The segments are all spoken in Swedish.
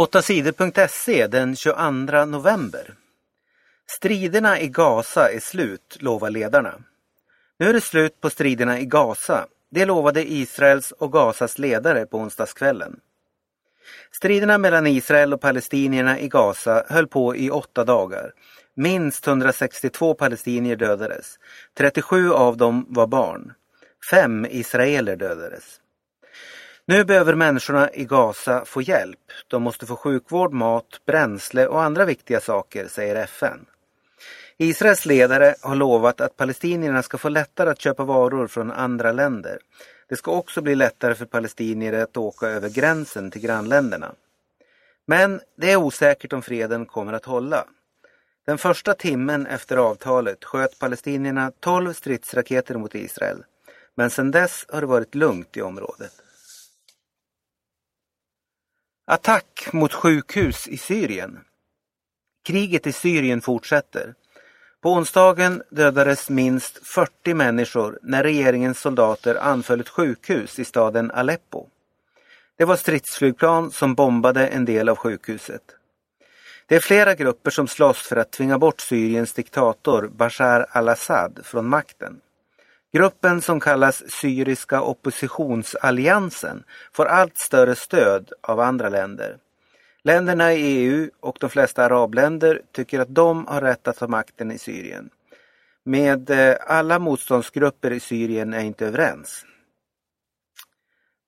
8sidor.se den 22 november. Striderna i Gaza är slut, lovar ledarna. Nu är det slut på striderna i Gaza. Det lovade Israels och Gazas ledare på onsdagskvällen. Striderna mellan Israel och palestinierna i Gaza höll på i åtta dagar. Minst 162 palestinier dödades. 37 av dem var barn. Fem israeler dödades. Nu behöver människorna i Gaza få hjälp. De måste få sjukvård, mat, bränsle och andra viktiga saker, säger FN. Israels ledare har lovat att palestinierna ska få lättare att köpa varor från andra länder. Det ska också bli lättare för palestinier att åka över gränsen till grannländerna. Men det är osäkert om freden kommer att hålla. Den första timmen efter avtalet sköt palestinierna 12 stridsraketer mot Israel. Men sedan dess har det varit lugnt i området. Attack mot sjukhus i Syrien. Kriget i Syrien fortsätter. På onsdagen dödades minst 40 människor när regeringens soldater anföll ett sjukhus i staden Aleppo. Det var stridsflygplan som bombade en del av sjukhuset. Det är flera grupper som slåss för att tvinga bort Syriens diktator Bashar al-Assad från makten. Gruppen som kallas Syriska oppositionsalliansen får allt större stöd av andra länder. Länderna i EU och de flesta arabländer tycker att de har rätt att ta makten i Syrien. Med eh, alla motståndsgrupper i Syrien är inte överens.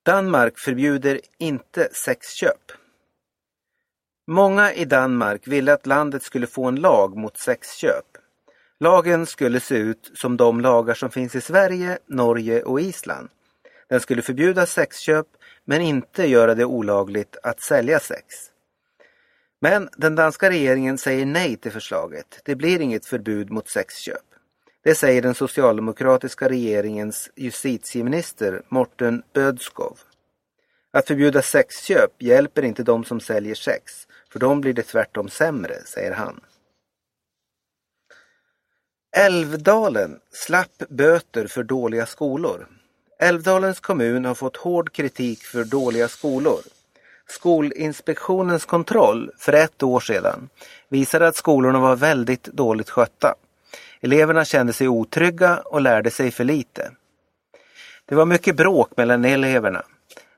Danmark förbjuder inte sexköp. Många i Danmark ville att landet skulle få en lag mot sexköp. Lagen skulle se ut som de lagar som finns i Sverige, Norge och Island. Den skulle förbjuda sexköp men inte göra det olagligt att sälja sex. Men den danska regeringen säger nej till förslaget. Det blir inget förbud mot sexköp. Det säger den socialdemokratiska regeringens justitieminister Morten Bödskov. Att förbjuda sexköp hjälper inte de som säljer sex, för dem blir det tvärtom sämre, säger han. Älvdalen slapp böter för dåliga skolor. Älvdalens kommun har fått hård kritik för dåliga skolor. Skolinspektionens kontroll för ett år sedan visade att skolorna var väldigt dåligt skötta. Eleverna kände sig otrygga och lärde sig för lite. Det var mycket bråk mellan eleverna.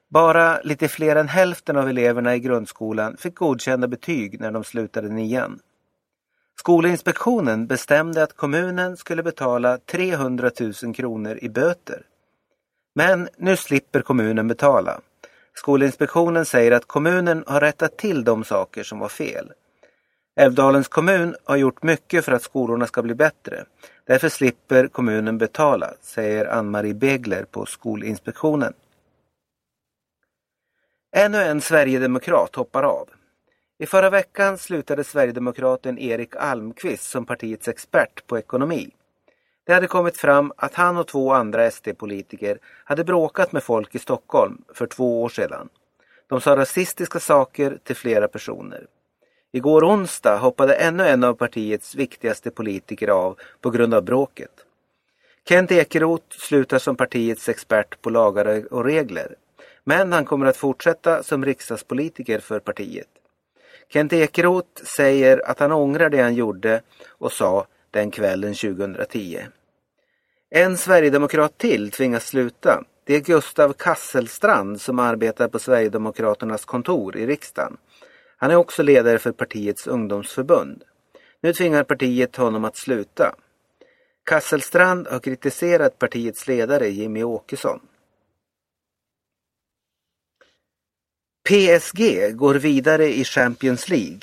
Bara lite fler än hälften av eleverna i grundskolan fick godkända betyg när de slutade nian. Skolinspektionen bestämde att kommunen skulle betala 300 000 kronor i böter. Men nu slipper kommunen betala. Skolinspektionen säger att kommunen har rättat till de saker som var fel. Älvdalens kommun har gjort mycket för att skolorna ska bli bättre. Därför slipper kommunen betala, säger Ann-Marie Begler på Skolinspektionen. Ännu en sverigedemokrat hoppar av. I förra veckan slutade Sverigedemokraten Erik Almqvist som partiets expert på ekonomi. Det hade kommit fram att han och två andra SD-politiker hade bråkat med folk i Stockholm för två år sedan. De sa rasistiska saker till flera personer. Igår onsdag hoppade ännu en av partiets viktigaste politiker av på grund av bråket. Kent Ekeroth slutar som partiets expert på lagar och regler. Men han kommer att fortsätta som riksdagspolitiker för partiet. Kent Ekeroth säger att han ångrar det han gjorde och sa den kvällen 2010. En sverigedemokrat till tvingas sluta. Det är Gustav Kasselstrand som arbetar på Sverigedemokraternas kontor i riksdagen. Han är också ledare för partiets ungdomsförbund. Nu tvingar partiet honom att sluta. Kasselstrand har kritiserat partiets ledare Jimmy Åkesson. PSG går vidare i Champions League.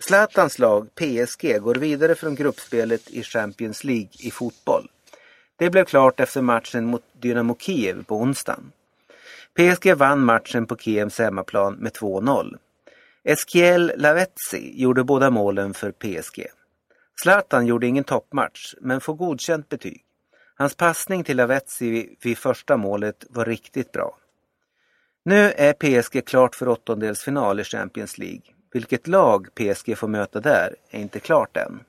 Zlatans lag PSG går vidare från gruppspelet i Champions League i fotboll. Det blev klart efter matchen mot Dynamo Kiev på onsdagen. PSG vann matchen på Kievs hemmaplan med 2-0. Eskiel Lavezzi gjorde båda målen för PSG. Zlatan gjorde ingen toppmatch, men får godkänt betyg. Hans passning till Lavezzi vid första målet var riktigt bra. Nu är PSG klart för åttondelsfinal i Champions League. Vilket lag PSG får möta där är inte klart än.